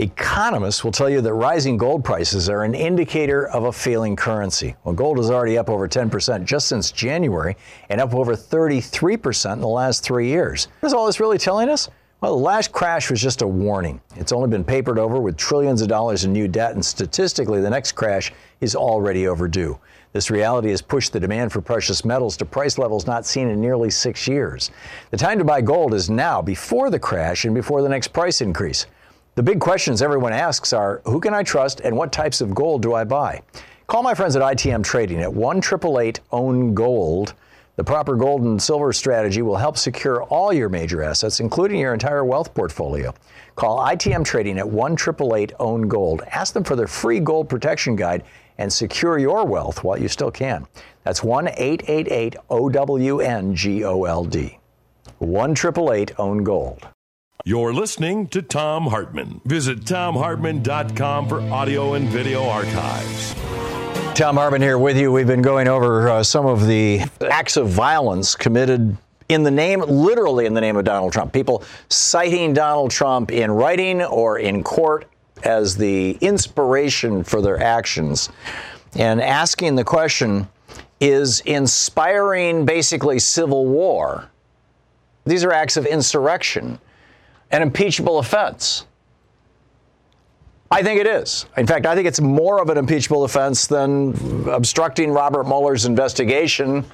Economists will tell you that rising gold prices are an indicator of a failing currency. Well, gold is already up over 10% just since January and up over 33% in the last three years. What is all this really telling us? Well, the last crash was just a warning. It's only been papered over with trillions of dollars in new debt, and statistically, the next crash is already overdue. This reality has pushed the demand for precious metals to price levels not seen in nearly six years. The time to buy gold is now, before the crash and before the next price increase. The big questions everyone asks are who can I trust and what types of gold do I buy? Call my friends at ITM Trading at 1 Own Gold. The proper gold and silver strategy will help secure all your major assets, including your entire wealth portfolio. Call ITM Trading at 1 Own Gold. Ask them for their free gold protection guide and secure your wealth while you still can. That's 1 888 OWN GOLD. 1 Own Gold. You're listening to Thom Hartmann. Visit thomhartmann.com for audio and video archives. Thom Hartmann here with you. We've been going over uh, some of the acts of violence committed in the name, literally in the name of Donald Trump. People citing Donald Trump in writing or in court as the inspiration for their actions and asking the question is inspiring basically civil war? These are acts of insurrection an impeachable offense. I think it is. In fact, I think it's more of an impeachable offense than obstructing Robert Mueller's investigation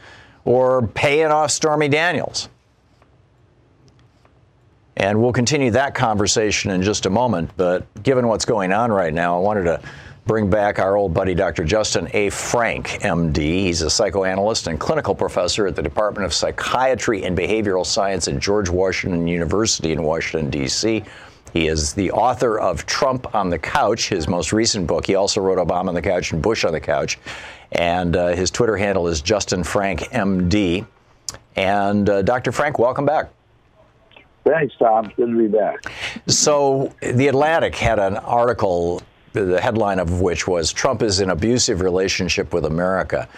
or paying off Stormy Daniels. And we'll continue that conversation in just a moment. But given what's going on right now, I wanted to bring back our old buddy, Dr. Justin A. Frank, MD. He's a psychoanalyst and clinical professor at the Department of Psychiatry and Behavioral Science at George Washington University in Washington, D.C. He is the author of Trump on the Couch, his most recent book. He also wrote Obama on the Couch and Bush on the Couch. And uh, his Twitter handle is Justin Frank, MD. And uh, Dr. Frank, welcome back. Thanks, Thom. Good to be back. So, The Atlantic had an article, the headline of which was Trump is in abusive relationship with America.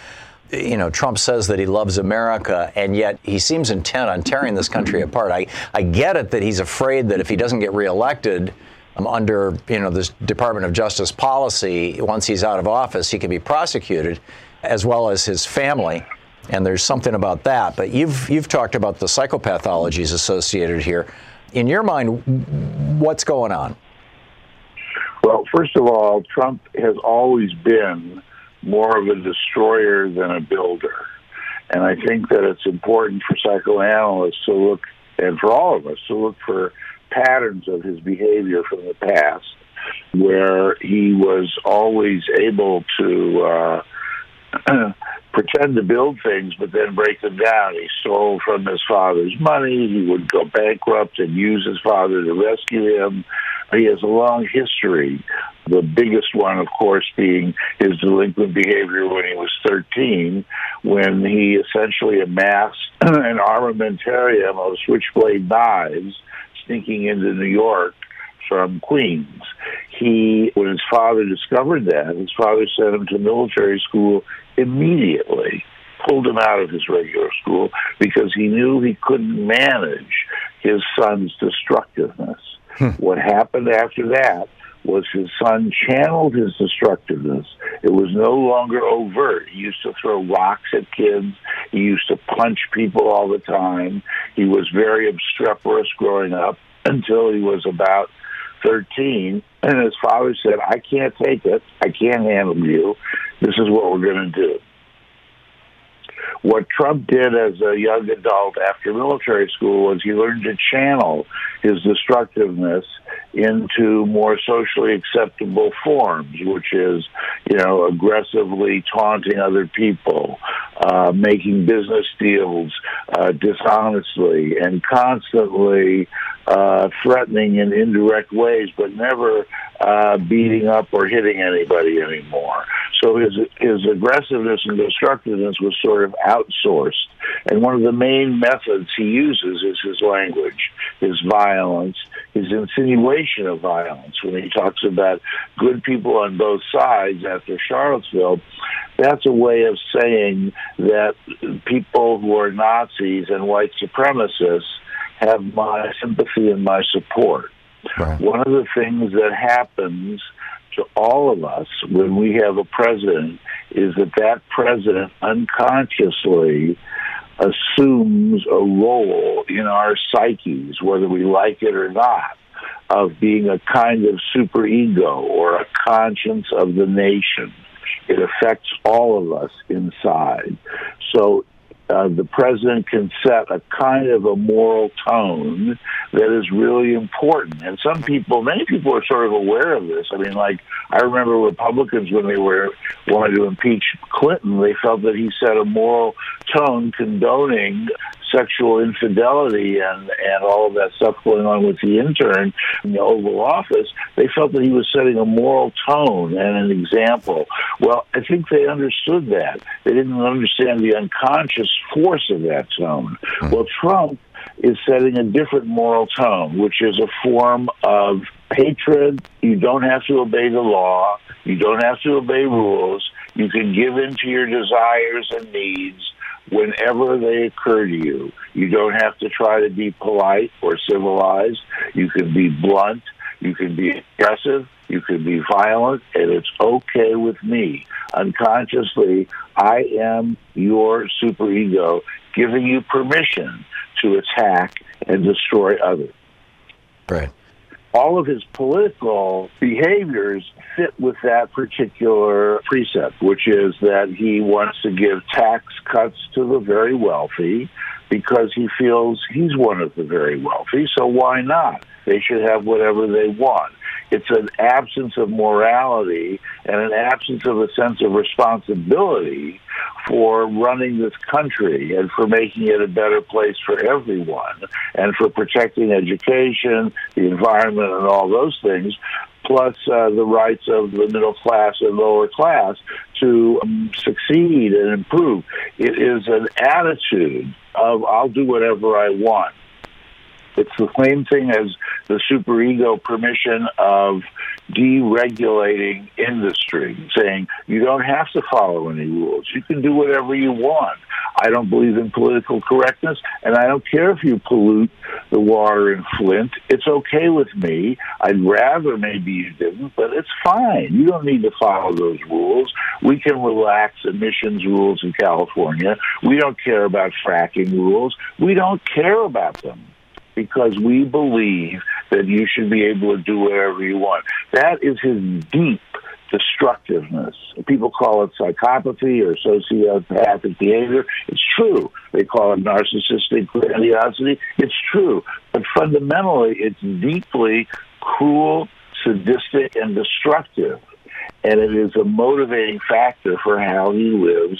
You know, Trump says that he loves America, and yet he seems intent on tearing this country apart. I, I get it that he's afraid that if he doesn't get reelected um, under, you know, this Department of Justice policy, once he's out of office, he can be prosecuted, as well as his family and there's something about that. But you've you've talked about the psychopathologies associated here. In your mind, what's going on? Well, first of all, Trump has always been more of a destroyer than a builder. And I think that it's important for psychoanalysts to look, and for all of us, to look for patterns of his behavior from the past where he was always able to uh, pretend to build things, but then break them down. He stole from his father's money. He would go bankrupt and use his father to rescue him. He has a long history. The biggest one, of course, being his delinquent behavior when he was 13, when he essentially amassed an armamentarium of switchblade knives sneaking into New York from Queens. He, when his father discovered that, his father sent him to military school immediately, pulled him out of his regular school because he knew he couldn't manage his son's destructiveness. Hmm. What happened after that was his son channeled his destructiveness. It was no longer overt. He used to throw rocks at kids. He used to punch people all the time. He was very obstreperous growing up until he was about 13. And his father said, I can't take it. I can't handle you. This is what we're going to do. What Trump did as a young adult after military school was he learned to channel his destructiveness into more socially acceptable forms, which is, you know, aggressively taunting other people, uh, making business deals uh, dishonestly, and constantly uh, threatening in indirect ways, but never uh, beating up or hitting anybody anymore. So his his aggressiveness and destructiveness was sort of outsourced. And one of the main methods he uses is his language, his violence, his insinuation of violence. When he talks about good people on both sides after Charlottesville, that's a way of saying that people who are Nazis and white supremacists have my sympathy and my support. Right. One of the things that happens to all of us when we have a president is that that president unconsciously assumes a role in our psyches, whether we like it or not, of being a kind of superego or a conscience of the nation. It affects all of us inside. So uh, the president can set a kind of a moral tone that is really important. And some people, many people are sort of aware of this. I mean, like, I remember Republicans when they were wanted to impeach Clinton, they felt that he set a moral tone condoning sexual infidelity and and all of that stuff going on with the intern in the Oval Office, they felt that he was setting a moral tone and an example. Well, I think they understood that. They didn't understand the unconscious force of that tone. Hmm. Well, Trump is setting a different moral tone, which is a form of hatred. You don't have to obey the law. You don't have to obey rules. You can give in to your desires and needs whenever they occur to you. You don't have to try to be polite or civilized. You can be blunt. You can be aggressive. You can be violent, and it's okay with me. Unconsciously, I am your superego giving you permission to attack and destroy others. Right. All of his political behaviors fit with that particular precept, which is that he wants to give tax cuts to the very wealthy because he feels he's one of the very wealthy. So why not? They should have whatever they want. It's an absence of morality and an absence of a sense of responsibility for running this country and for making it a better place for everyone and for protecting education, the environment, and all those things, plus uh, the rights of the middle class and lower class to um, succeed and improve. It is an attitude of I'll do whatever I want. It's the same thing as the superego permission of deregulating industry, saying you don't have to follow any rules. You can do whatever you want. I don't believe in political correctness, and I don't care if you pollute the water in Flint. It's okay with me. I'd rather maybe you didn't, but it's fine. You don't need to follow those rules. We can relax emissions rules in California. We don't care about fracking rules. We don't care about them because we believe that you should be able to do whatever you want. That is his deep destructiveness. People call it psychopathy or sociopathic behavior. It's true. They call it narcissistic grandiosity. It's true. But fundamentally, it's deeply cruel, sadistic, and destructive and it is a motivating factor for how he lives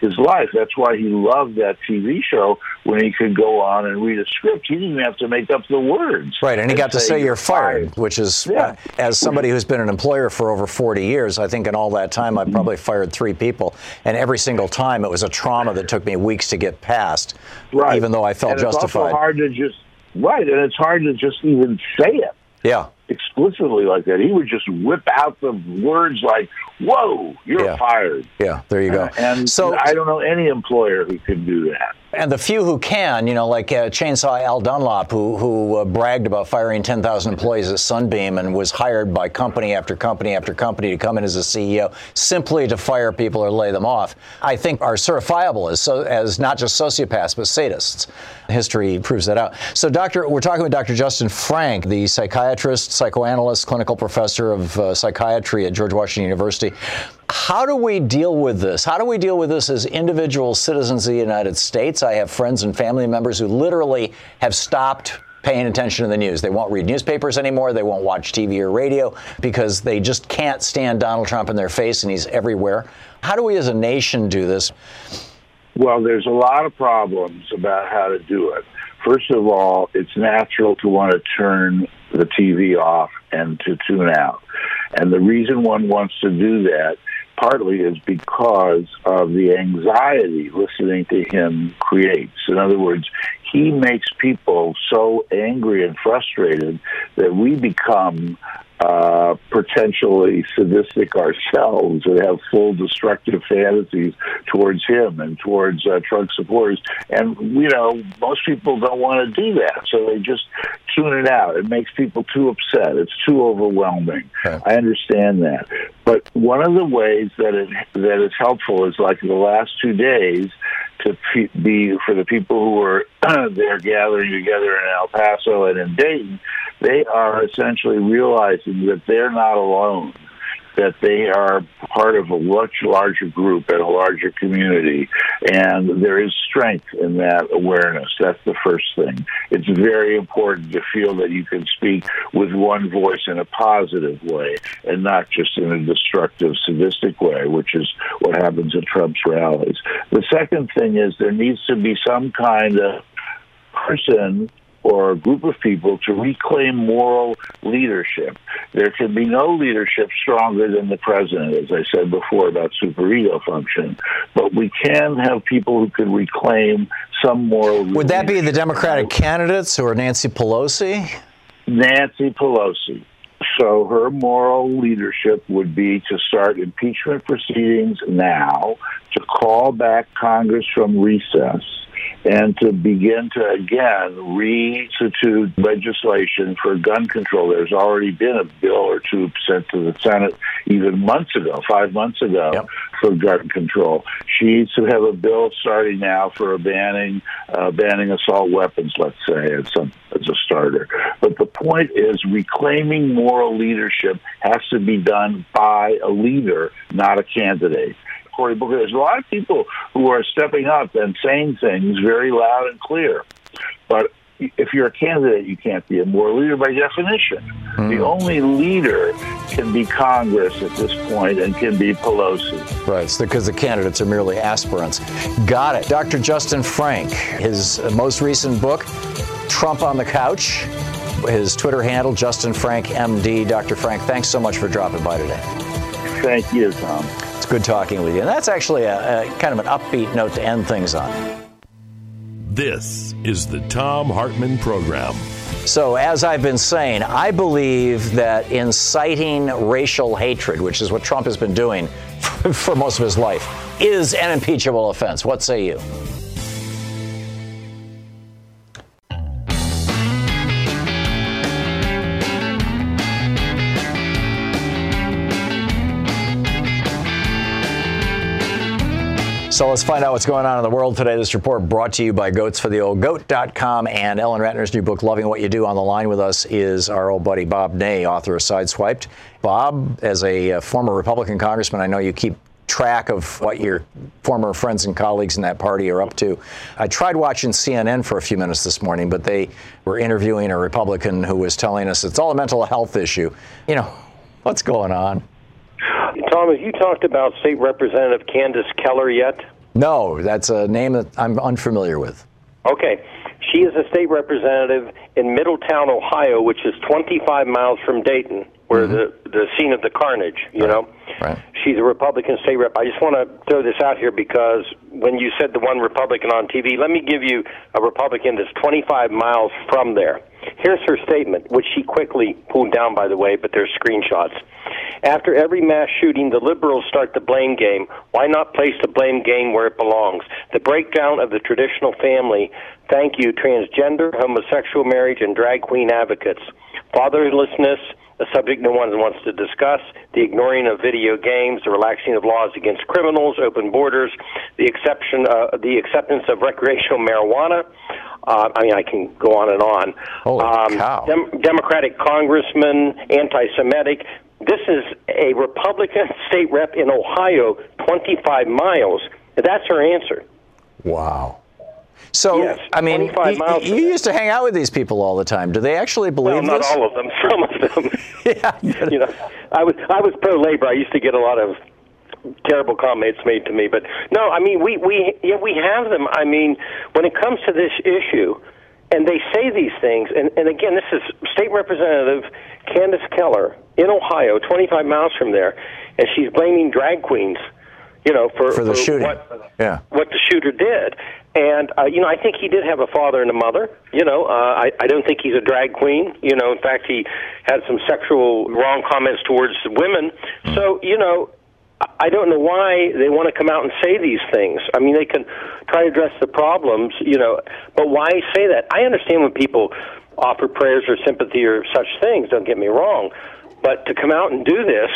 his life. That's why he loved that TV show when he could go on and read a script. He didn't even have to make up the words. Right, and he got to say you're fired, which is, yeah. uh, as somebody who's been an employer for over 40 years, I think in all that time I probably fired three people, and every single time it was a trauma that took me weeks to get past, right. even though I felt and justified. It's also hard to just right, and it's hard to just even say it. Yeah explicitly like that. He would just whip out the words like, "Whoa, you're yeah. fired." Yeah, there you go. Uh, and so I don't know any employer who can do that. And the few who can, you know, like uh, Chainsaw Al Dunlap, who who uh, bragged about firing 10,000 employees at Sunbeam and was hired by company after company after company to come in as a CEO simply to fire people or lay them off, I think are certifiable as so, as not just sociopaths but sadists. History proves that out. So, Doctor, we're talking with Dr. Justin Frank, the psychiatrist, psychoanalyst, clinical professor of uh, psychiatry at George Washington University. How do we deal with this? How do we deal with this as individual citizens of the United States? I have friends and family members who literally have stopped paying attention to the news. They won't read newspapers anymore. They won't watch TV or radio because they just can't stand Donald Trump in their face and he's everywhere. How do we as a nation do this? Well, there's a lot of problems about how to do it. First of all, it's natural to want to turn the TV off and to tune out. And the reason one wants to do that partly is because of the anxiety listening to him creates. In other words, he makes people so angry and frustrated that we become uh, potentially sadistic ourselves and have full destructive fantasies towards him and towards uh, Trump supporters. And, you know, most people don't want to do that. So they just tune it out. It makes people too upset. It's too overwhelming. I understand that. But one of the ways that it that is helpful is like the last two days to be for the people who are there gathering together in El Paso and in Dayton, they are essentially realizing that they're not alone that they are part of a much larger group and a larger community. And there is strength in that awareness. That's the first thing. It's very important to feel that you can speak with one voice in a positive way and not just in a destructive, sadistic way, which is what happens at Trump's rallies. The second thing is there needs to be some kind of person or a group of people to reclaim moral leadership. There can be no leadership stronger than the president, as I said before about superego function, but we can have people who can reclaim some moral. Would that be the Democratic candidates or Nancy Pelosi? Nancy Pelosi. So her moral leadership would be to start impeachment proceedings now, to call back Congress from recess, and to begin to again reinstitute legislation for gun control. There's already been a bill or two sent to the Senate even months ago, five months ago, yep. for gun control. She needs to have a bill starting now for a banning uh, banning assault weapons, let's say, as, some, as a starter. But the point is, reclaiming moral leadership has to be done by a leader, not a candidate. Cory Booker, there's a lot of people who are stepping up and saying things very loud and clear. But if you're a candidate, you can't be a moral leader by definition. Mm. The only leader can be Congress at this point and can be Pelosi. Right, because the candidates are merely aspirants. Got it. Dr. Justin Frank, his most recent book, Trump on the Couch. His Twitter handle, Justin Frank MD. Dr. Frank, thanks so much for dropping by today. Thank you, Thom. Good talking with you. And that's actually a, a kind of an upbeat note to end things on. This is the Thom Hartmann Program. So, as I've been saying, I believe that inciting racial hatred, which is what Trump has been doing for, for most of his life, is an impeachable offense. What say you? So let's find out what's going on in the world today. This report brought to you by goatsfortheoldgoat.com and Ellen Ratner's new book, Loving What You Do. On the line with us is our old buddy Bob Ney, author of Sideswiped. Bob, as a uh, former Republican congressman, I know you keep track of what your former friends and colleagues in that party are up to. I tried watching CNN for a few minutes this morning, but they were interviewing a Republican who was telling us it's all a mental health issue. You know, what's going on? Thom, have you talked about State Representative Candice Keller yet? No, that's a name that I'm unfamiliar with. Okay. She is a state representative in Middletown, Ohio, which is 25 miles from Dayton, where mm-hmm. the, the scene of the carnage, you right. know? Right. She's a Republican state rep. I just want to throw this out here because when you said the one Republican on TV, let me give you a Republican that's 25 miles from there. Here's her statement, which she quickly pulled down, by the way, but there's screenshots. After every mass shooting, the liberals start the blame game. Why not place the blame game where it belongs? The breakdown of the traditional family. Thank you, transgender, homosexual marriage, and drag queen advocates. Fatherlessness, a subject no one wants to discuss, the ignoring of video games, the relaxing of laws against criminals, open borders, the exception, uh, the acceptance of recreational marijuana. Uh, I mean, I can go on and on. Holy um, cow. Dem- Democratic congressman, anti-Semitic. This is a Republican state rep in Ohio, 25 miles. That's her answer. Wow. So, yes, I mean, you, you used to hang out with these people all the time. Do they actually believe well, not this? all of them. Some of them. yeah. you know, I was I was pro labor. I used to get a lot of terrible comments made to me, but no, I mean we we yeah we have them. I mean, when it comes to this issue, and they say these things, and and again, this is State Representative Candice Keller in Ohio, 25 miles from there, and she's blaming drag queens you know, for, for the for shooting. What, yeah. what the shooter did. And, uh, you know, I think he did have a father and a mother. You know, uh, I, I don't think he's a drag queen. You know, in fact, he had some sexual wrong comments towards women. Mm. So, you know, I don't know why they want to come out and say these things. I mean, they can try to address the problems, you know, but why say that? I understand when people offer prayers or sympathy or such things, don't get me wrong. But to come out and do this,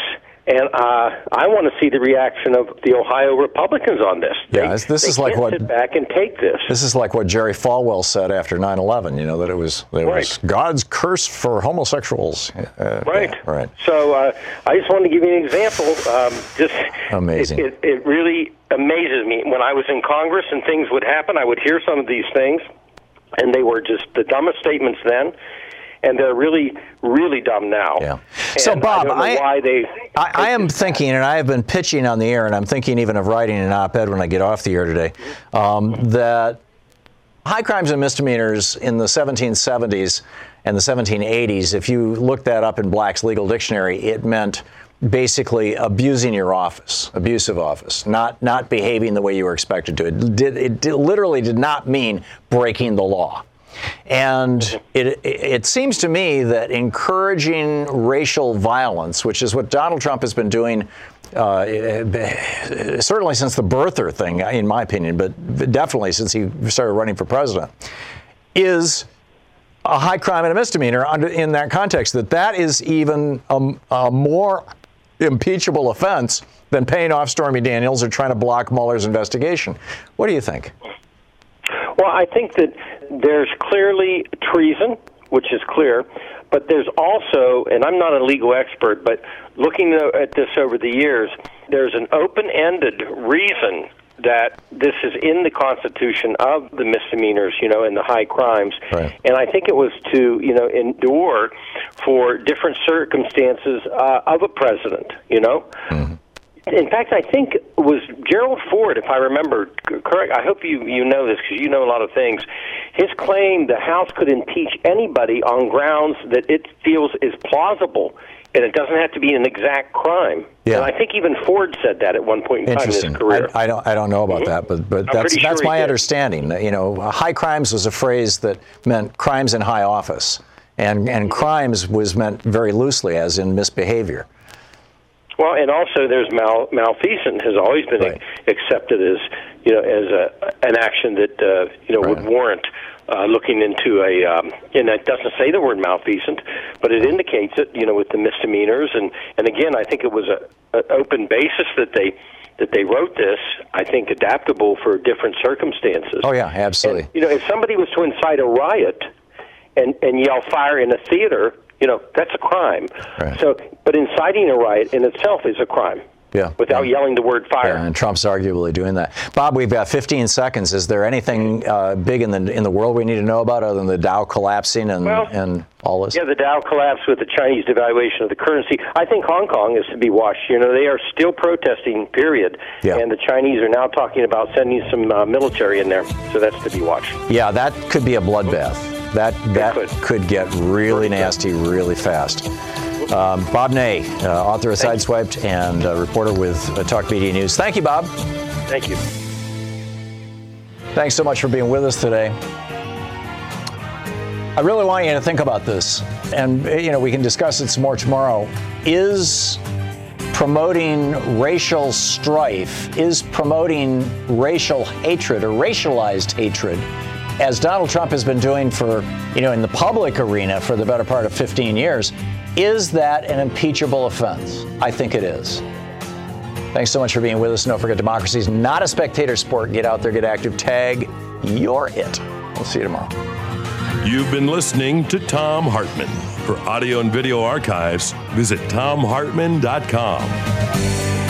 and uh, I want to see the reaction of the Ohio Republicans on this. Yeah, they, this is like what sit back and take this. This is like what Jerry Falwell said after 9/11. You know that it was it right. was God's curse for homosexuals. Uh, right. Yeah, right. So uh, I just wanted to give you an example. Um, just amazing. It, it, it really amazes me when I was in Congress and things would happen. I would hear some of these things, and they were just the dumbest statements then and they're really, really dumb now. Yeah. so, Bob, I, why they. I, I, am thinking, and I have been pitching on the air, and I'm thinking even of writing an op-ed when I get off the air today, um, that high crimes and misdemeanors in the 1770s and the 1780s, if you look that up in Black's Legal Dictionary, it meant basically abusing your office, abusive office, not not behaving the way you were expected to. It did it did, literally did not mean breaking the law. And it, it seems to me that encouraging racial violence, which is what Donald Trump has been doing uh, certainly since the birther thing, in my opinion, but definitely since he started running for president, is a high crime and a misdemeanor under, in that context. That that is even a, a more impeachable offense than paying off Stormy Daniels or trying to block Mueller's investigation. What do you think? Well, I think that there's clearly treason, which is clear. But there's also, and I'm not a legal expert, but looking at this over the years, there's an open ended reason that this is in the Constitution of the misdemeanors, you know, and the high crimes. Right. And I think it was to, you know, endure for different circumstances uh, of a president, you know. Mm-hmm. In fact, I think it was Gerald Ford, if I remember correct. I hope you you know this because you know a lot of things. His claim the House could impeach anybody on grounds that it feels is plausible, and it doesn't have to be an exact crime. Yeah. And I think even Ford said that at one point in time in his career. I, I don't. I don't know about mm-hmm. that, but but I'm that's sure that's my understanding. You know, high crimes was a phrase that meant crimes in high office, and and crimes was meant very loosely as in misbehavior. Well, and also there's mal- malfeasance has always been Right. accepted as you know as a, an action that uh, you know would warrant uh, looking into a um, and that doesn't say the word malfeasant, but it indicates it you know with the misdemeanors and and again I think it was a, a open basis that they that they wrote this I think adaptable for different circumstances. Oh yeah, absolutely. And, you know, if somebody was to incite a riot and and yell fire in a theater, you know, that's a crime. Right. So, but inciting a riot in itself is a crime. Yeah. Without yelling the word fire. Yeah, and Trump's arguably doing that. Bob, we've got 15 seconds. Is there anything uh, big in the in the world we need to know about other than the Dow collapsing and Well, and all this? Yeah, the Dow collapse with the Chinese devaluation of the currency. I think Hong Kong is to be watched. You know, they are still protesting, period. Yeah. And the Chinese are now talking about sending some uh, military in there. So that's to be watched. Yeah, that could be a bloodbath. That that could. could. get really nasty really fast. Um, Bob Ney, uh, author of Sideswiped and uh, reporter with uh, Talk Media News. Thank you, Bob. Thank you. Thanks so much for being with us today. I really want you to think about this, and uh, you know we can discuss it some more tomorrow. Is promoting racial strife, is promoting racial hatred or racialized hatred, as Donald Trump has been doing for, you know, in the public arena for the better part of 15 years, is that an impeachable offense? I think it is. Thanks so much for being with us. Don't forget, democracy is not a spectator sport. Get out there, get active, tag, you're it. We'll see you tomorrow. You've been listening to Thom Hartmann. For audio and video archives, visit thomhartmann.com.